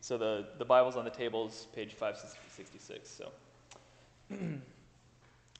So the, the Bible's on the tables, page 566. So,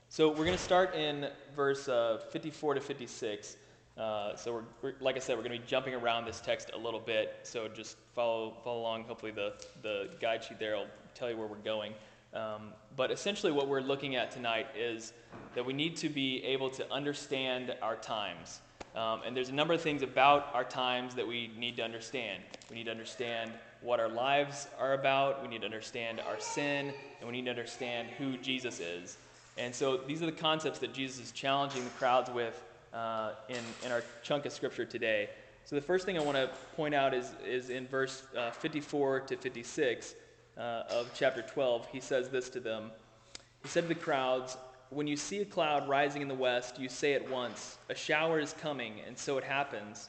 so we're going to start in verse uh, 54 to 56. Uh, so we're, we're, like I said, we're going to be jumping around this text a little bit. So just follow follow along. Hopefully the the guide sheet there will tell you where we're going. Um, but essentially, what we're looking at tonight is that we need to be able to understand our times. Um, and there's a number of things about our times that we need to understand. We need to understand what our lives are about, we need to understand our sin, and we need to understand who Jesus is. And so these are the concepts that Jesus is challenging the crowds with uh, in, in our chunk of scripture today. So the first thing I want to point out is, is in verse uh, 54 to 56 uh, of chapter 12. He says this to them He said to the crowds, When you see a cloud rising in the west, you say at once, A shower is coming, and so it happens.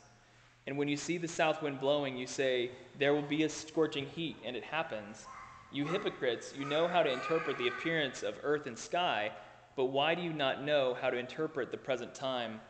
And when you see the south wind blowing, you say, There will be a scorching heat, and it happens. You hypocrites, you know how to interpret the appearance of earth and sky, but why do you not know how to interpret the present time?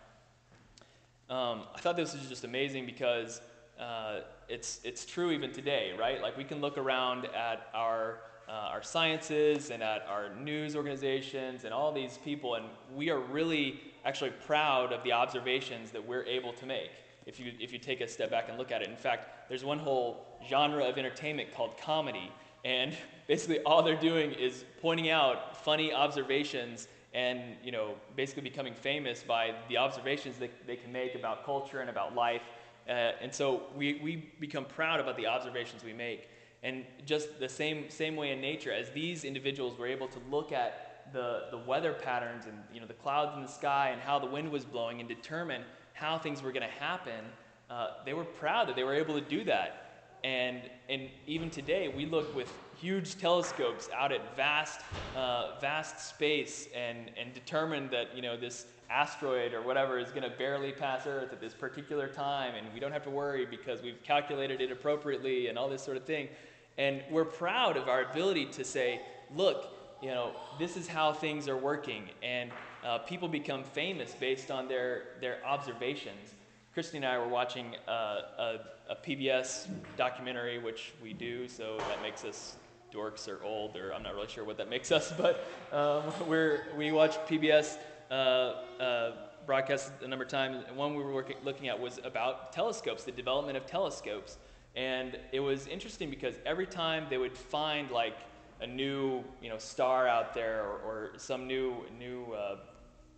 Um, I thought this was just amazing because uh, it's, it's true even today, right? Like we can look around at our, uh, our sciences and at our news organizations and all these people, and we are really actually proud of the observations that we're able to make if you, if you take a step back and look at it. In fact, there's one whole genre of entertainment called comedy, and basically all they're doing is pointing out funny observations and you know basically becoming famous by the observations that they can make about culture and about life uh, and so we, we become proud about the observations we make and just the same same way in nature as these individuals were able to look at the, the weather patterns and you know the clouds in the sky and how the wind was blowing and determine how things were going to happen, uh, they were proud that they were able to do that. And, and even today, we look with huge telescopes out at vast, uh, vast space and, and determine that you know, this asteroid or whatever is going to barely pass Earth at this particular time, and we don't have to worry because we've calculated it appropriately and all this sort of thing. And we're proud of our ability to say, look, you know, this is how things are working. And uh, people become famous based on their, their observations. Christy and I were watching uh, a, a, PBS documentary, which we do, so that makes us dorks or old, or I'm not really sure what that makes us, but um, we're, we watch PBS uh, uh, broadcasts a number of times, and one we were working, looking at was about telescopes, the development of telescopes. And it was interesting because every time they would find like a new you know star out there or, or some new new uh,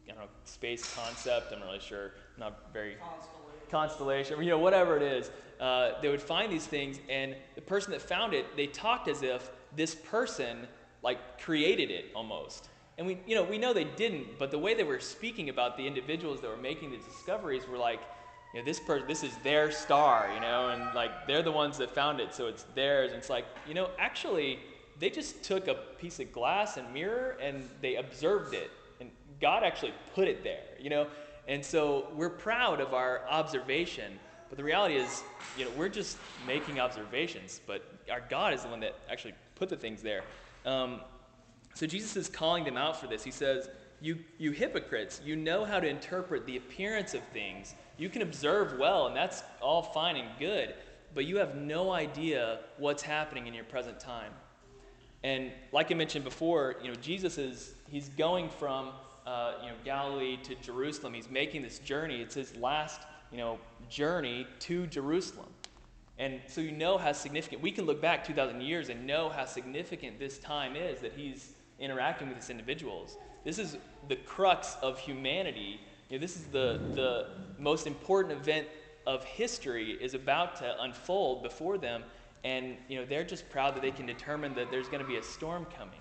I don't know space concept. I'm not really sure. I'm not very constellation. constellation. You know whatever it is. Uh, they would find these things, and the person that found it, they talked as if this person like created it almost. And we you know we know they didn't, but the way they were speaking about the individuals that were making the discoveries were like. You know, this person, this is their star, you know, and like they're the ones that found it, so it's theirs. And it's like, you know, actually, they just took a piece of glass and mirror and they observed it. And God actually put it there, you know? And so we're proud of our observation. But the reality is, you know, we're just making observations, but our God is the one that actually put the things there. Um, so Jesus is calling them out for this. He says, you, you hypocrites, you know how to interpret the appearance of things. You can observe well, and that's all fine and good, but you have no idea what's happening in your present time. And like I mentioned before, you know, Jesus is he's going from uh, you know Galilee to Jerusalem. He's making this journey. It's his last you know journey to Jerusalem. And so you know how significant we can look back 2,000 years and know how significant this time is that he's interacting with these individuals. This is the crux of humanity. You know, this is the, the most important event of history is about to unfold before them and you know they're just proud that they can determine that there's going to be a storm coming.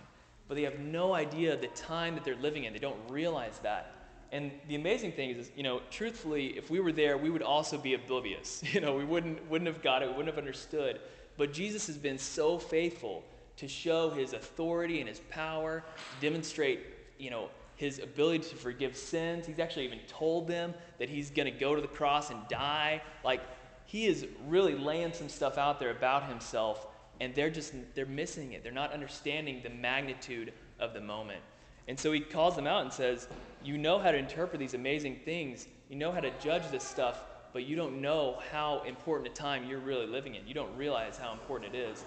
But they have no idea the time that they're living in. They don't realize that. And the amazing thing is, you know truthfully if we were there we would also be oblivious. You know we wouldn't wouldn't have got it we wouldn't have understood. But jesus has been so faithful to show his authority and his power demonstrate you know his ability to forgive sins. He's actually even told them that he's going to go to the cross and die. Like he is really laying some stuff out there about himself and they're just they're missing it. They're not understanding the magnitude of the moment. And so he calls them out and says you know how to interpret these amazing things. You know how to judge this stuff but you don't know how important a time you're really living in. You don't realize how important it is.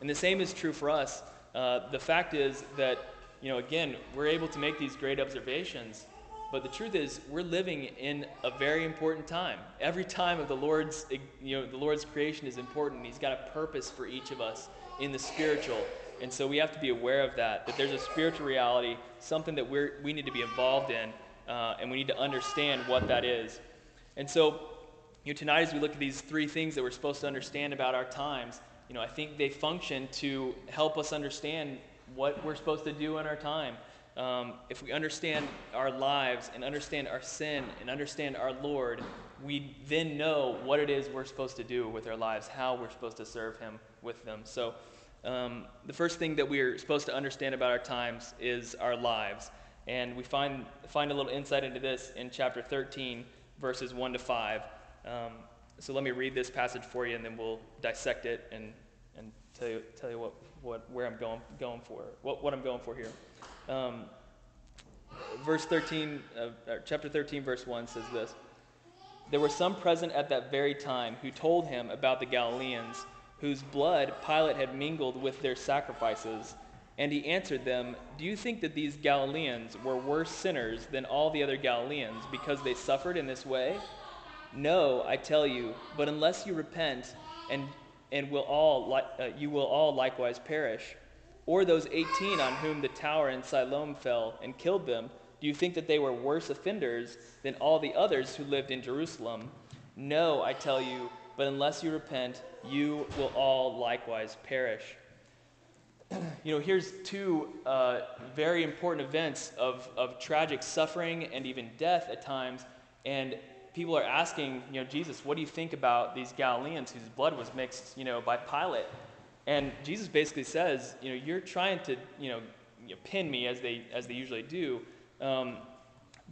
And the same is true for us. Uh, the fact is that, you know, again, we're able to make these great observations, but the truth is we're living in a very important time. Every time of the Lord's, you know, the Lord's creation is important. He's got a purpose for each of us in the spiritual. And so we have to be aware of that, that there's a spiritual reality, something that we're, we need to be involved in, uh, and we need to understand what that is. And so, you know, tonight as we look at these three things that we're supposed to understand about our times, you know, I think they function to help us understand what we're supposed to do in our time. Um, if we understand our lives and understand our sin and understand our Lord, we then know what it is we're supposed to do with our lives, how we're supposed to serve Him with them. So, um, the first thing that we're supposed to understand about our times is our lives. And we find, find a little insight into this in chapter 13, verses 1 to 5. Um, so let me read this passage for you, and then we'll dissect it and, and tell you, tell you what, what, where I'm going, going for, what, what I'm going for here. Um, verse 13, uh, chapter 13, verse 1 says this There were some present at that very time who told him about the Galileans whose blood Pilate had mingled with their sacrifices. And he answered them, Do you think that these Galileans were worse sinners than all the other Galileans because they suffered in this way? No, I tell you, but unless you repent, and, and will all uh, you will all likewise perish. Or those 18 on whom the tower in Siloam fell and killed them, do you think that they were worse offenders than all the others who lived in Jerusalem? No, I tell you, but unless you repent, you will all likewise perish. you know, here's two uh, very important events of, of tragic suffering and even death at times. And people are asking, you know, Jesus, what do you think about these Galileans whose blood was mixed, you know, by Pilate? And Jesus basically says, you know, you're trying to, you know, you know pin me as they, as they usually do. Um,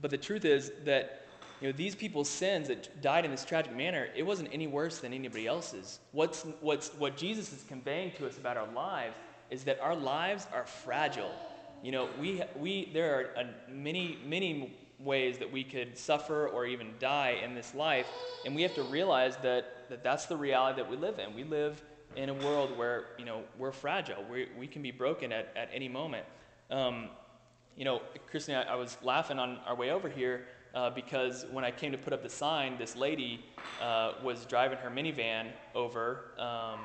but the truth is that you know, these people's sins that died in this tragic manner, it wasn't any worse than anybody else's. What's, what's, what Jesus is conveying to us about our lives is that our lives are fragile. You know, we, we, there are many, many ways that we could suffer or even die in this life, and we have to realize that, that that's the reality that we live in. We live in a world where, you know, we're fragile. We, we can be broken at, at any moment. Um, you know, Christine, I, I was laughing on our way over here uh, because when I came to put up the sign, this lady uh, was driving her minivan over um,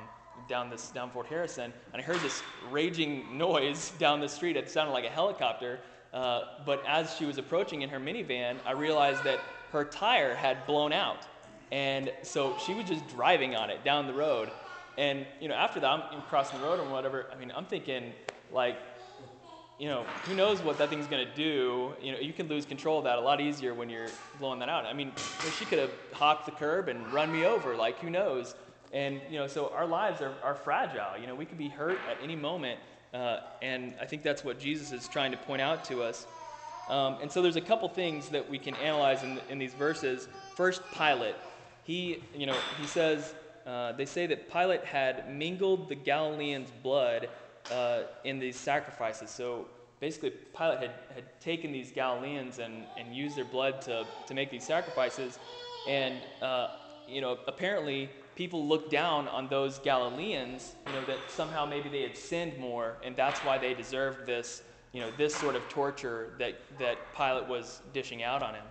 down this down Fort Harrison, and I heard this raging noise down the street. It sounded like a helicopter. Uh, but as she was approaching in her minivan, I realized that her tire had blown out, and so she was just driving on it down the road. And you know, after that, I'm crossing the road or whatever. I mean, I'm thinking like you know, who knows what that thing's to do. You know, you can lose control of that a lot easier when you're blowing that out. I mean, she could have hopped the curb and run me over, like, who knows? And, you know, so our lives are, are fragile. You know, we could be hurt at any moment. Uh, and I think that's what Jesus is trying to point out to us. Um, and so there's a couple things that we can analyze in, in these verses. First, Pilate. He, you know, he says, uh, they say that Pilate had mingled the Galileans' blood uh, in these sacrifices. So basically, Pilate had, had taken these Galileans and, and used their blood to, to make these sacrifices. And, uh, you know, apparently people looked down on those Galileans, you know, that somehow maybe they had sinned more, and that's why they deserved this, you know, this sort of torture that, that Pilate was dishing out on him.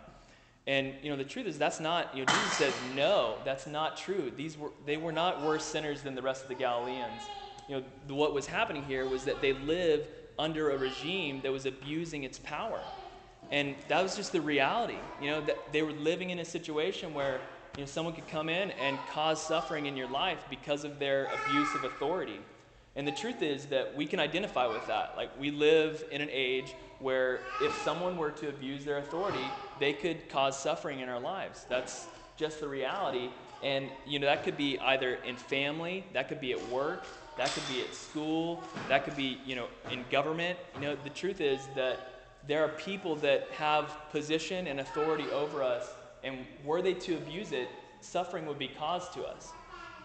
And you know the truth is that's not you know Jesus says no that's not true these were they were not worse sinners than the rest of the Galileans you know, what was happening here was that they lived under a regime that was abusing its power. And that was just the reality. You know, that they were living in a situation where, you know, someone could come in and cause suffering in your life because of their abuse of authority. And the truth is that we can identify with that. Like, we live in an age where if someone were to abuse their authority, they could cause suffering in our lives. That's just the reality. And, you know, that could be either in family, that could be at work, that could be at school, that could be, you know, in government. You know, the truth is that there are people that have position and authority over us, and were they to abuse it, suffering would be caused to us.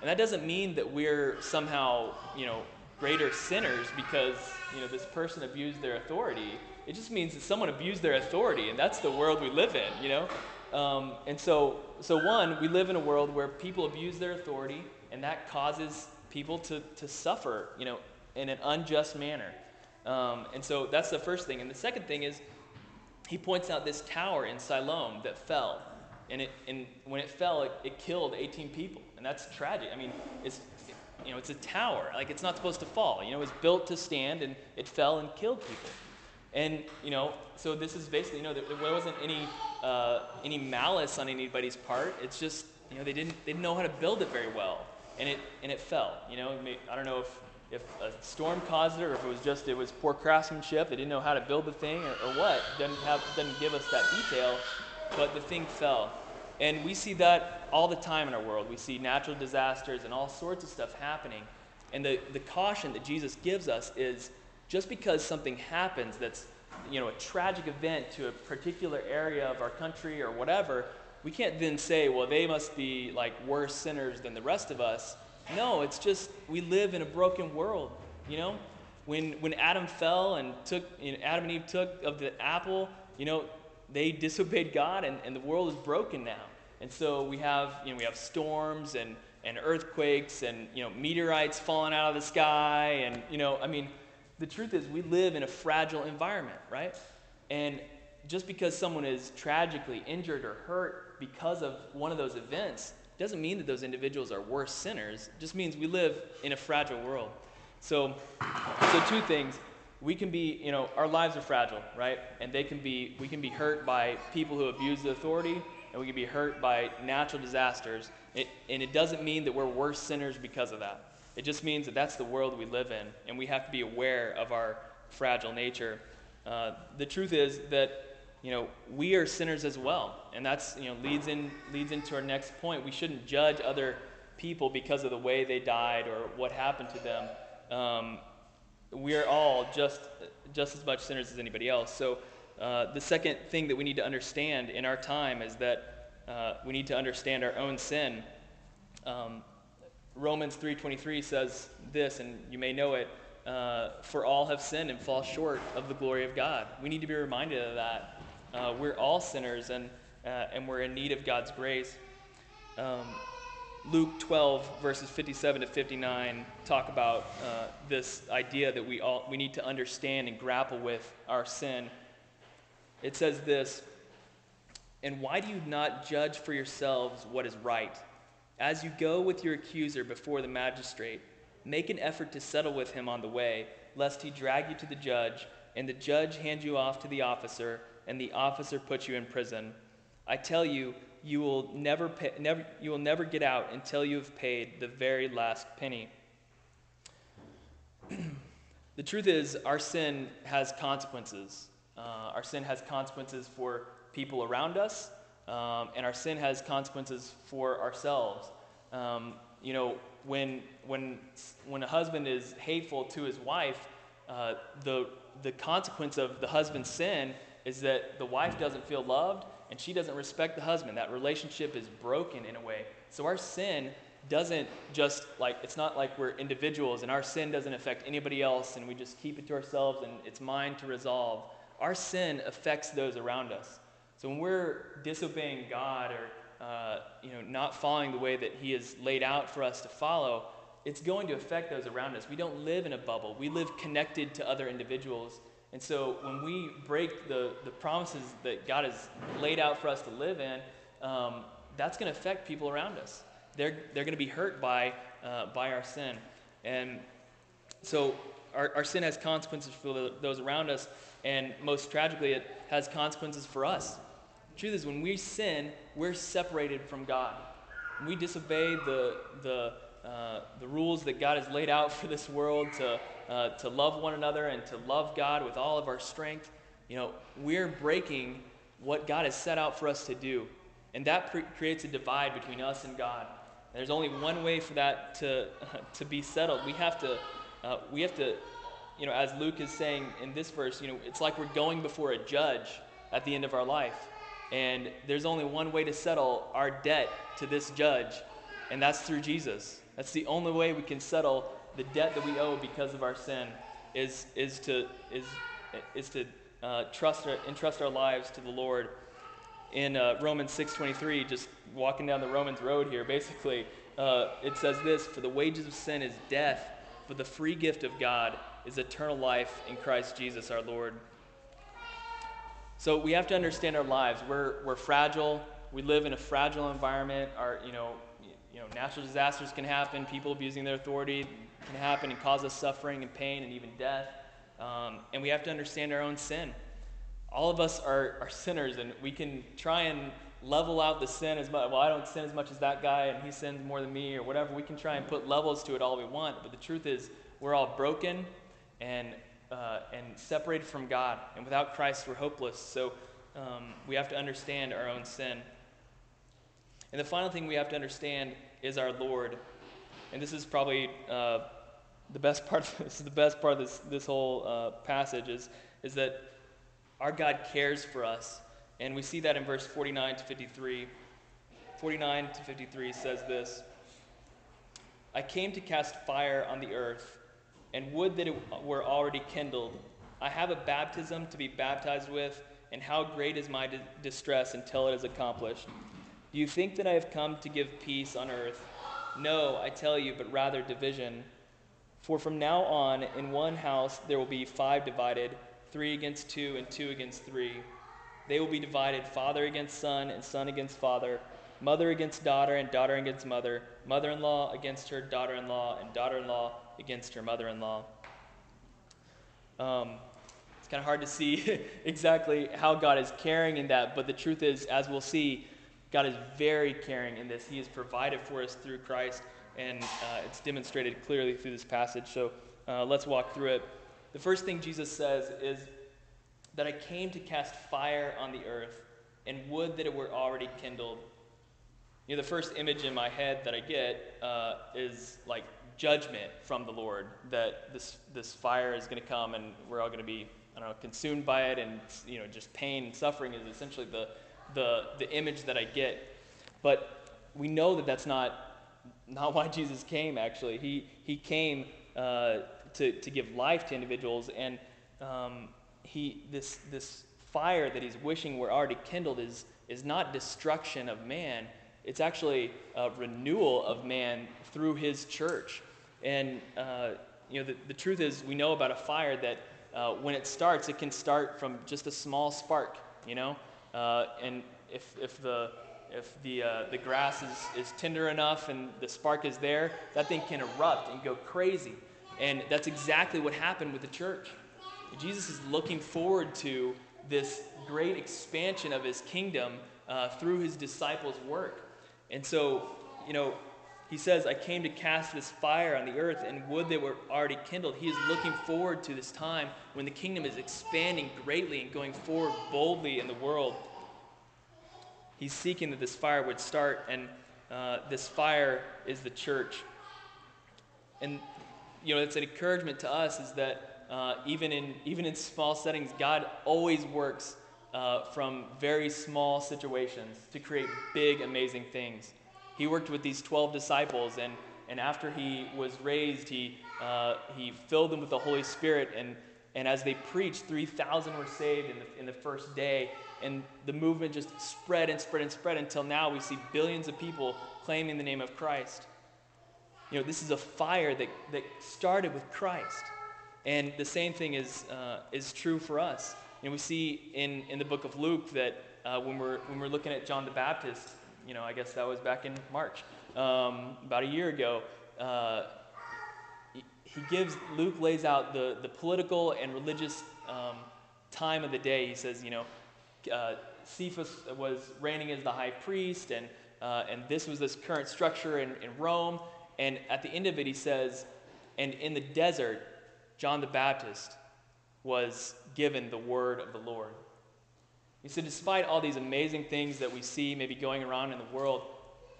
And that doesn't mean that we're somehow, you know, greater sinners because, you know, this person abused their authority. It just means that someone abused their authority, and that's the world we live in, you know? Um, and so, so, one, we live in a world where people abuse their authority, and that causes people to, to suffer, you know, in an unjust manner. Um, and so that's the first thing. And the second thing is he points out this tower in Siloam that fell. And, it, and when it fell, it, it killed 18 people. And that's tragic. I mean, it's, you know, it's a tower. Like, it's not supposed to fall. You know, it was built to stand, and it fell and killed people. And, you know, so this is basically, you know, there, there wasn't any, uh, any malice on anybody's part. It's just, you know, they didn't, they didn't know how to build it very well. And it, and it fell. You know, I don't know if, if a storm caused it or if it was just, it was poor craftsmanship. They didn't know how to build the thing or, or what. Doesn't, have, doesn't give us that detail. But the thing fell. And we see that all the time in our world. We see natural disasters and all sorts of stuff happening. And the, the caution that Jesus gives us is just because something happens that's you know, a tragic event to a particular area of our country or whatever, we can't then say, well, they must be like worse sinners than the rest of us. No, it's just we live in a broken world, you know? When, when Adam fell and took, you know, Adam and Eve took of the apple, you know, they disobeyed God and, and the world is broken now. And so we have, you know, we have storms and, and earthquakes and, you know, meteorites falling out of the sky. And, you know, I mean, the truth is we live in a fragile environment, right? And just because someone is tragically injured or hurt because of one of those events doesn't mean that those individuals are worse sinners. It just means we live in a fragile world. So, so two things we can be, you know, our lives are fragile, right? And they can be, we can be hurt by people who abuse the authority, and we can be hurt by natural disasters. It, and it doesn't mean that we're worse sinners because of that. It just means that that's the world we live in, and we have to be aware of our fragile nature. Uh, the truth is that, you know, we are sinners as well, and that's, you know, leads in leads into our next point. We shouldn't judge other people because of the way they died or what happened to them. Um, we are all just, just as much sinners as anybody else. So, uh, the second thing that we need to understand in our time is that uh, we need to understand our own sin. Um, Romans 3:23 says this, and you may know it: uh, "For all have sinned and fall short of the glory of God." We need to be reminded of that. Uh, we're all sinners, and uh, and we're in need of God's grace. Um, Luke 12, verses 57 to 59, talk about this idea that we, all, we need to understand and grapple with our sin. It says this And why do you not judge for yourselves what is right? As you go with your accuser before the magistrate, make an effort to settle with him on the way, lest he drag you to the judge, and the judge hand you off to the officer, and the officer put you in prison. I tell you, you will never, pay, never, you will never get out until you have paid the very last penny. the truth is, our sin has consequences. Uh, our sin has consequences for people around us, um, and our sin has consequences for ourselves. Um, you know, when, when, when a husband is hateful to his wife, uh, the, the consequence of the husband's sin is that the wife doesn't feel loved and she doesn't respect the husband. That relationship is broken in a way. So our sin doesn't just like, it's not like we're individuals and our sin doesn't affect anybody else and we just keep it to ourselves and it's mine to resolve. Our sin affects those around us. So when we're disobeying God or uh, you know, not following the way that He has laid out for us to follow, it's going to affect those around us. We don't live in a bubble. We live connected to other individuals and so when we break the, the promises that God has laid out for us to live in, um, that's going to affect people around us. They're, they're going to be hurt by, uh, by our sin. And so our, our sin has consequences for those around us, and most tragically, it has consequences for us. The truth is, when we sin, we're separated from God. When we disobey the, the, uh, the rules that God has laid out for this world to uh, to love one another and to love God with all of our strength, you know, we're breaking what God has set out for us to do. And that pre- creates a divide between us and God. And there's only one way for that to, uh, to be settled. We have to, uh, we have to, you know, as Luke is saying in this verse, you know, it's like we're going before a judge at the end of our life. And there's only one way to settle our debt to this judge, and that's through Jesus. That's the only way we can settle the debt that we owe because of our sin is, is to, is, is to uh, trust our, entrust our lives to the Lord. In uh, Romans 6.23, just walking down the Romans road here, basically, uh, it says this For the wages of sin is death, but the free gift of God is eternal life in Christ Jesus our Lord. So we have to understand our lives. We're, we're fragile. We live in a fragile environment. Our, you know, you know, natural disasters can happen. People abusing their authority can happen and cause us suffering and pain and even death. Um, and we have to understand our own sin. All of us are, are sinners, and we can try and level out the sin as much. Well, I don't sin as much as that guy, and he sins more than me, or whatever. We can try and put levels to it all we want. But the truth is, we're all broken and uh, and separated from God. And without Christ, we're hopeless. So um, we have to understand our own sin. And the final thing we have to understand is our Lord. And this is probably uh, the best part. Of, this is the best part of this this whole uh, passage is is that our God cares for us, and we see that in verse 49 to 53. 49 to 53 says this. I came to cast fire on the earth and would that it were already kindled. I have a baptism to be baptized with, and how great is my di- distress until it is accomplished. Do you think that I have come to give peace on earth? No, I tell you, but rather division. For from now on, in one house there will be five divided, three against two, and two against three. They will be divided, father against son, and son against father, mother against daughter, and daughter against mother, mother in law against her daughter in law, and daughter in law against her mother in law. Um, it's kind of hard to see exactly how God is caring in that, but the truth is, as we'll see, God is very caring in this. He has provided for us through Christ, and uh, it's demonstrated clearly through this passage. So uh, let's walk through it. The first thing Jesus says is that I came to cast fire on the earth, and would that it were already kindled. You know, the first image in my head that I get uh, is like judgment from the Lord that this, this fire is going to come and we're all going to be, I don't know, consumed by it and, you know, just pain and suffering is essentially the, the, the image that I get. But we know that that's not, not why Jesus came, actually. He, he came uh, to, to give life to individuals, and um, he, this, this fire that he's wishing were already kindled is, is not destruction of man, it's actually a renewal of man through his church. And uh, you know, the, the truth is, we know about a fire that uh, when it starts, it can start from just a small spark. You know, uh, and if if the if the uh, the grass is, is tender enough and the spark is there, that thing can erupt and go crazy. And that's exactly what happened with the church. Jesus is looking forward to this great expansion of his kingdom uh, through his disciples' work. And so, you know, he says, I came to cast this fire on the earth, and would that were already kindled. He is looking forward to this time when the kingdom is expanding greatly and going forward boldly in the world. He's seeking that this fire would start, and uh, this fire is the church. And, you know, it's an encouragement to us is that uh, even, in, even in small settings, God always works uh, from very small situations to create big, amazing things he worked with these 12 disciples, and, and after he was raised, he, uh, he filled them with the Holy Spirit. And, and as they preached, 3,000 were saved in the, in the first day. And the movement just spread and spread and spread until now we see billions of people claiming the name of Christ. You know, this is a fire that, that started with Christ. And the same thing is, uh, is true for us. Know, we see in, in the book of Luke that uh, when, we're, when we're looking at John the Baptist, you know, I guess that was back in March, um, about a year ago. Uh, he gives, Luke lays out the, the political and religious um, time of the day. He says, you know, uh, Cephas was reigning as the high priest, and, uh, and this was this current structure in, in Rome. And at the end of it, he says, and in the desert, John the Baptist was given the word of the Lord. He said, despite all these amazing things that we see maybe going around in the world,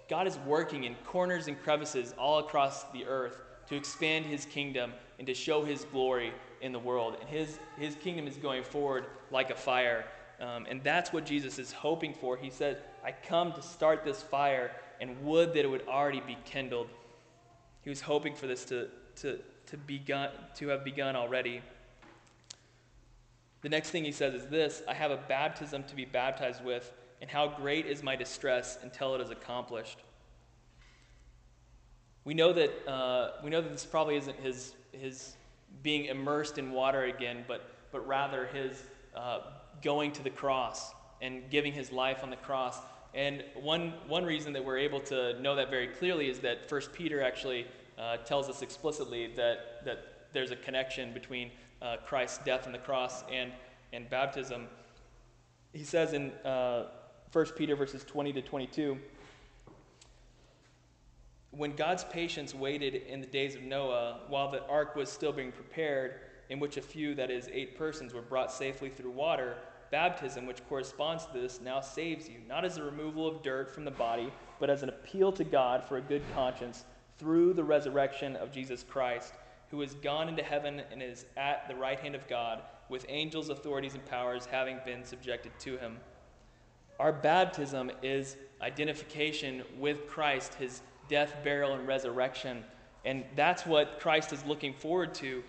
God is working in corners and crevices all across the earth to expand his kingdom and to show his glory in the world. And his, his kingdom is going forward like a fire. Um, and that's what Jesus is hoping for. He said, I come to start this fire and would that it would already be kindled. He was hoping for this to, to, to, begun, to have begun already. The next thing he says is this I have a baptism to be baptized with, and how great is my distress until it is accomplished. We know that, uh, we know that this probably isn't his, his being immersed in water again, but, but rather his uh, going to the cross and giving his life on the cross. And one, one reason that we're able to know that very clearly is that 1 Peter actually uh, tells us explicitly that, that there's a connection between uh, Christ's death on the cross and, and baptism. He says in uh, 1 Peter verses 20 to 22 When God's patience waited in the days of Noah while the ark was still being prepared, in which a few, that is, eight persons, were brought safely through water, baptism, which corresponds to this, now saves you, not as a removal of dirt from the body, but as an appeal to God for a good conscience through the resurrection of Jesus Christ, who has gone into heaven and is at the right hand of God, with angels, authorities, and powers having been subjected to him. Our baptism is identification with Christ, his death, burial, and resurrection. And that's what Christ is looking forward to.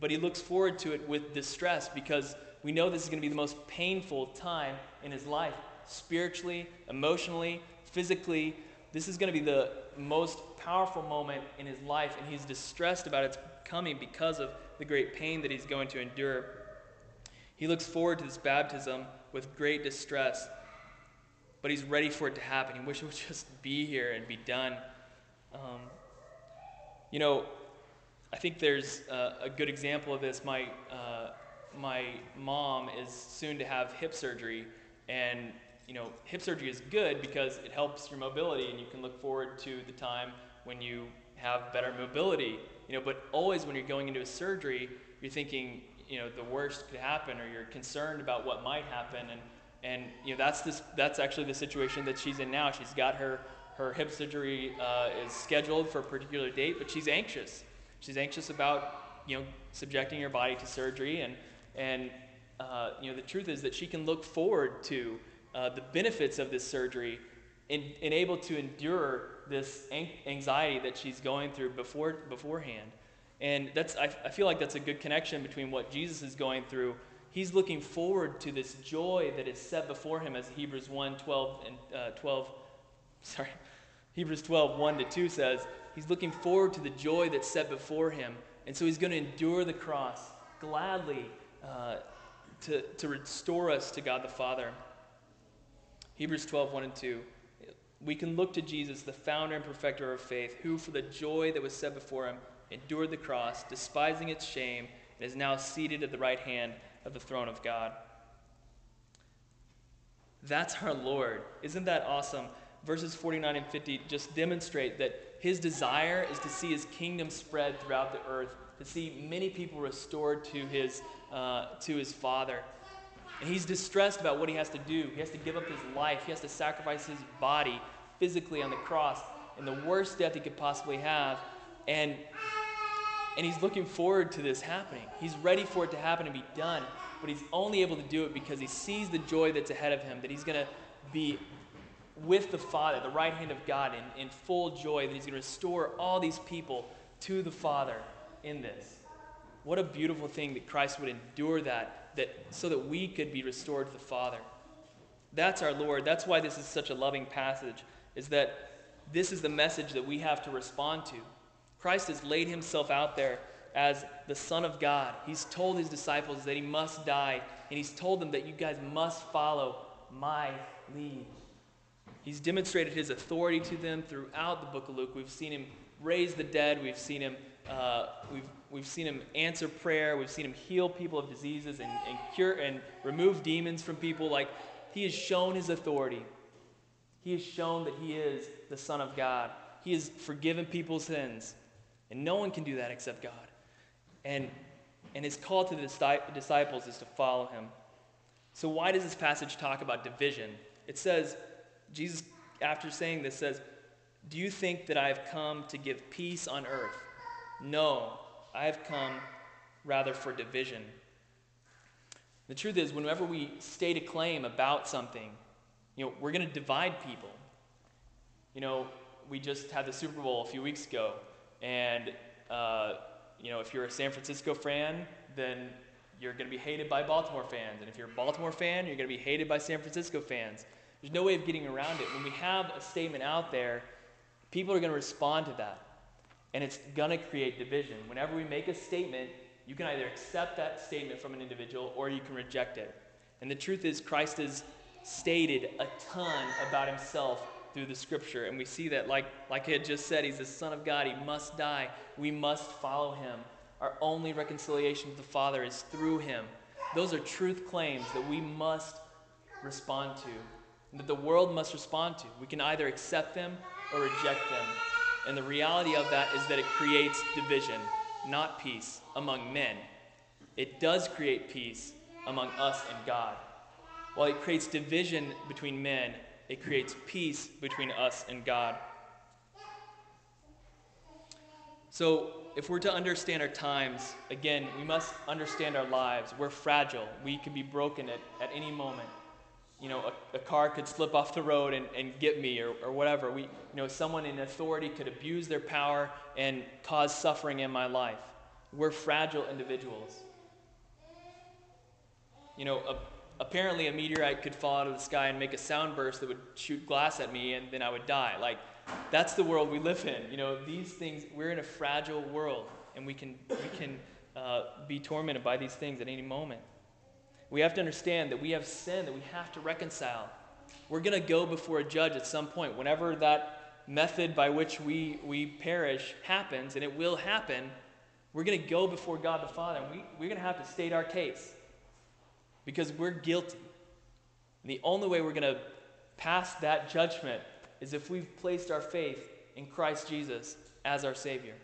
But he looks forward to it with distress because we know this is going to be the most painful time in his life spiritually, emotionally, physically. This is going to be the most powerful moment in his life, and he's distressed about its coming because of the great pain that he's going to endure. He looks forward to this baptism with great distress, but he's ready for it to happen. He wishes it would just be here and be done. Um, you know, I think there's a, a good example of this. My, uh, my mom is soon to have hip surgery, and you know, hip surgery is good because it helps your mobility, and you can look forward to the time when you have better mobility. You know, but always when you're going into a surgery, you're thinking, you know, the worst could happen, or you're concerned about what might happen, and and you know, that's this that's actually the situation that she's in now. She's got her her hip surgery uh, is scheduled for a particular date, but she's anxious. She's anxious about you know subjecting her body to surgery, and and uh, you know the truth is that she can look forward to uh, the benefits of this surgery and, and able to endure this anxiety that she's going through before, beforehand. And that's, I, I feel like that's a good connection between what Jesus is going through. He's looking forward to this joy that is set before him, as Hebrews 1 12 and uh, 12, sorry, Hebrews 12 1 to 2 says. He's looking forward to the joy that's set before him. And so he's going to endure the cross gladly uh, to, to restore us to God the Father. Hebrews 12 1 and 2 we can look to Jesus, the founder and perfecter of faith, who, for the joy that was set before him, endured the cross, despising its shame, and is now seated at the right hand of the throne of God. That's our Lord. Isn't that awesome? Verses 49 and 50 just demonstrate that his desire is to see his kingdom spread throughout the earth, to see many people restored to his, uh, to his Father. And he's distressed about what he has to do. He has to give up his life, he has to sacrifice his body physically on the cross in the worst death he could possibly have. And, and he's looking forward to this happening. He's ready for it to happen and be done. But he's only able to do it because he sees the joy that's ahead of him, that he's going to be with the Father, the right hand of God, in, in full joy, that he's going to restore all these people to the Father in this. What a beautiful thing that Christ would endure that, that so that we could be restored to the Father. That's our Lord. That's why this is such a loving passage is that this is the message that we have to respond to. Christ has laid himself out there as the Son of God. He's told his disciples that he must die, and he's told them that you guys must follow my lead. He's demonstrated his authority to them throughout the book of Luke. We've seen him raise the dead, we've seen him, uh, we've, we've seen him answer prayer, we've seen him heal people of diseases and, and cure and remove demons from people. Like, he has shown his authority. He has shown that he is the Son of God. He has forgiven people's sins. And no one can do that except God. And, and his call to the disciples is to follow him. So, why does this passage talk about division? It says, Jesus, after saying this, says, Do you think that I have come to give peace on earth? No, I have come rather for division. The truth is, whenever we state a claim about something, you know, we're going to divide people. You know, we just had the Super Bowl a few weeks ago, and, uh, you know, if you're a San Francisco fan, then you're going to be hated by Baltimore fans. And if you're a Baltimore fan, you're going to be hated by San Francisco fans. There's no way of getting around it. When we have a statement out there, people are going to respond to that. And it's going to create division. Whenever we make a statement, you can either accept that statement from an individual or you can reject it. And the truth is, Christ has stated a ton about himself through the scripture. And we see that, like, like I had just said, he's the Son of God. He must die. We must follow him. Our only reconciliation with the Father is through him. Those are truth claims that we must respond to, that the world must respond to. We can either accept them or reject them. And the reality of that is that it creates division, not peace, among men. It does create peace among us and God. While it creates division between men, it creates peace between us and God. So, if we're to understand our times, again, we must understand our lives. We're fragile. We can be broken at, at any moment. You know, a, a car could slip off the road and, and get me or, or whatever. We, you know, someone in authority could abuse their power and cause suffering in my life. We're fragile individuals. You know, a, apparently a meteorite could fall out of the sky and make a sound burst that would shoot glass at me and then I would die. Like, that's the world we live in. You know, these things, we're in a fragile world and we can, we can uh, be tormented by these things at any moment. We have to understand that we have sin that we have to reconcile. We're going to go before a judge at some point. Whenever that method by which we, we perish happens, and it will happen, we're going to go before God the Father, and we, we're going to have to state our case because we're guilty. And the only way we're going to pass that judgment is if we've placed our faith in Christ Jesus as our Savior.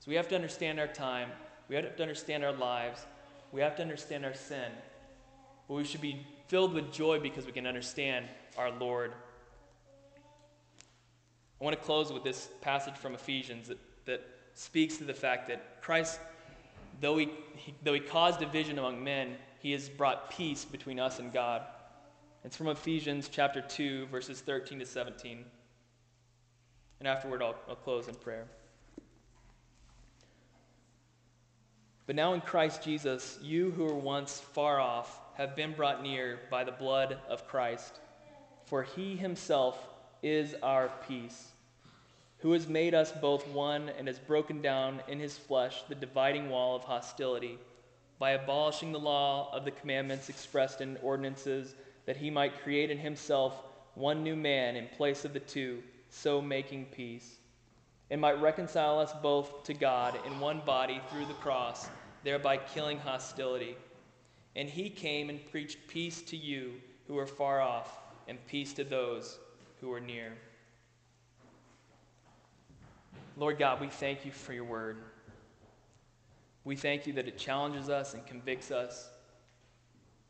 So we have to understand our time, we have to understand our lives, we have to understand our sin. But we should be filled with joy because we can understand our Lord. I want to close with this passage from Ephesians that, that speaks to the fact that Christ, though he, he, though he caused division among men, he has brought peace between us and God. It's from Ephesians chapter 2, verses 13 to 17. And afterward, I'll, I'll close in prayer. But now in Christ Jesus, you who were once far off have been brought near by the blood of Christ. For he himself is our peace, who has made us both one and has broken down in his flesh the dividing wall of hostility by abolishing the law of the commandments expressed in ordinances, that he might create in himself one new man in place of the two, so making peace, and might reconcile us both to God in one body through the cross, thereby killing hostility. And he came and preached peace to you who are far off, and peace to those who are near. Lord God, we thank you for your word. We thank you that it challenges us and convicts us.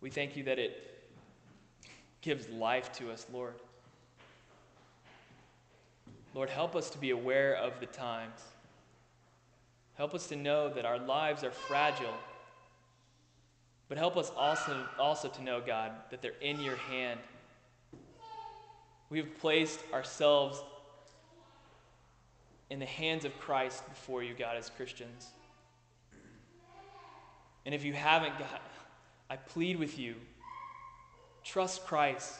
We thank you that it gives life to us, Lord. Lord, help us to be aware of the times. Help us to know that our lives are fragile. But help us also, also to know, God, that they're in your hand. We have placed ourselves in the hands of Christ before you, God, as Christians. And if you haven't, God, I plead with you trust Christ.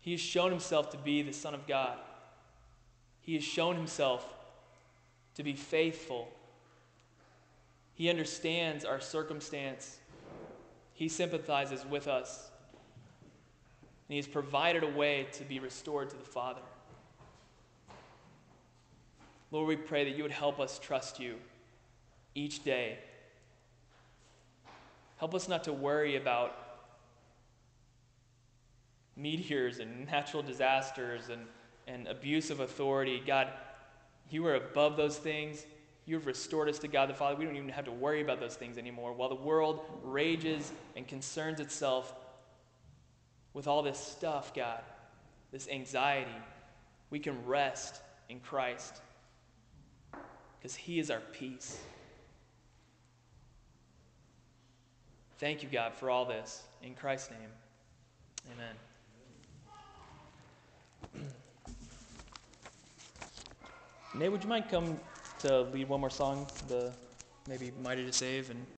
He has shown himself to be the Son of God. He has shown himself to be faithful. He understands our circumstance. He sympathizes with us. And He has provided a way to be restored to the Father. Lord, we pray that you would help us trust you each day. Help us not to worry about meteors and natural disasters and, and abuse of authority. God, you are above those things. You've restored us to God the Father. We don't even have to worry about those things anymore. While the world rages and concerns itself with all this stuff, God, this anxiety, we can rest in Christ because He is our peace. Thank you, God, for all this. In Christ's name, amen. Nate, would you mind come to lead one more song, the maybe Mighty to Save, and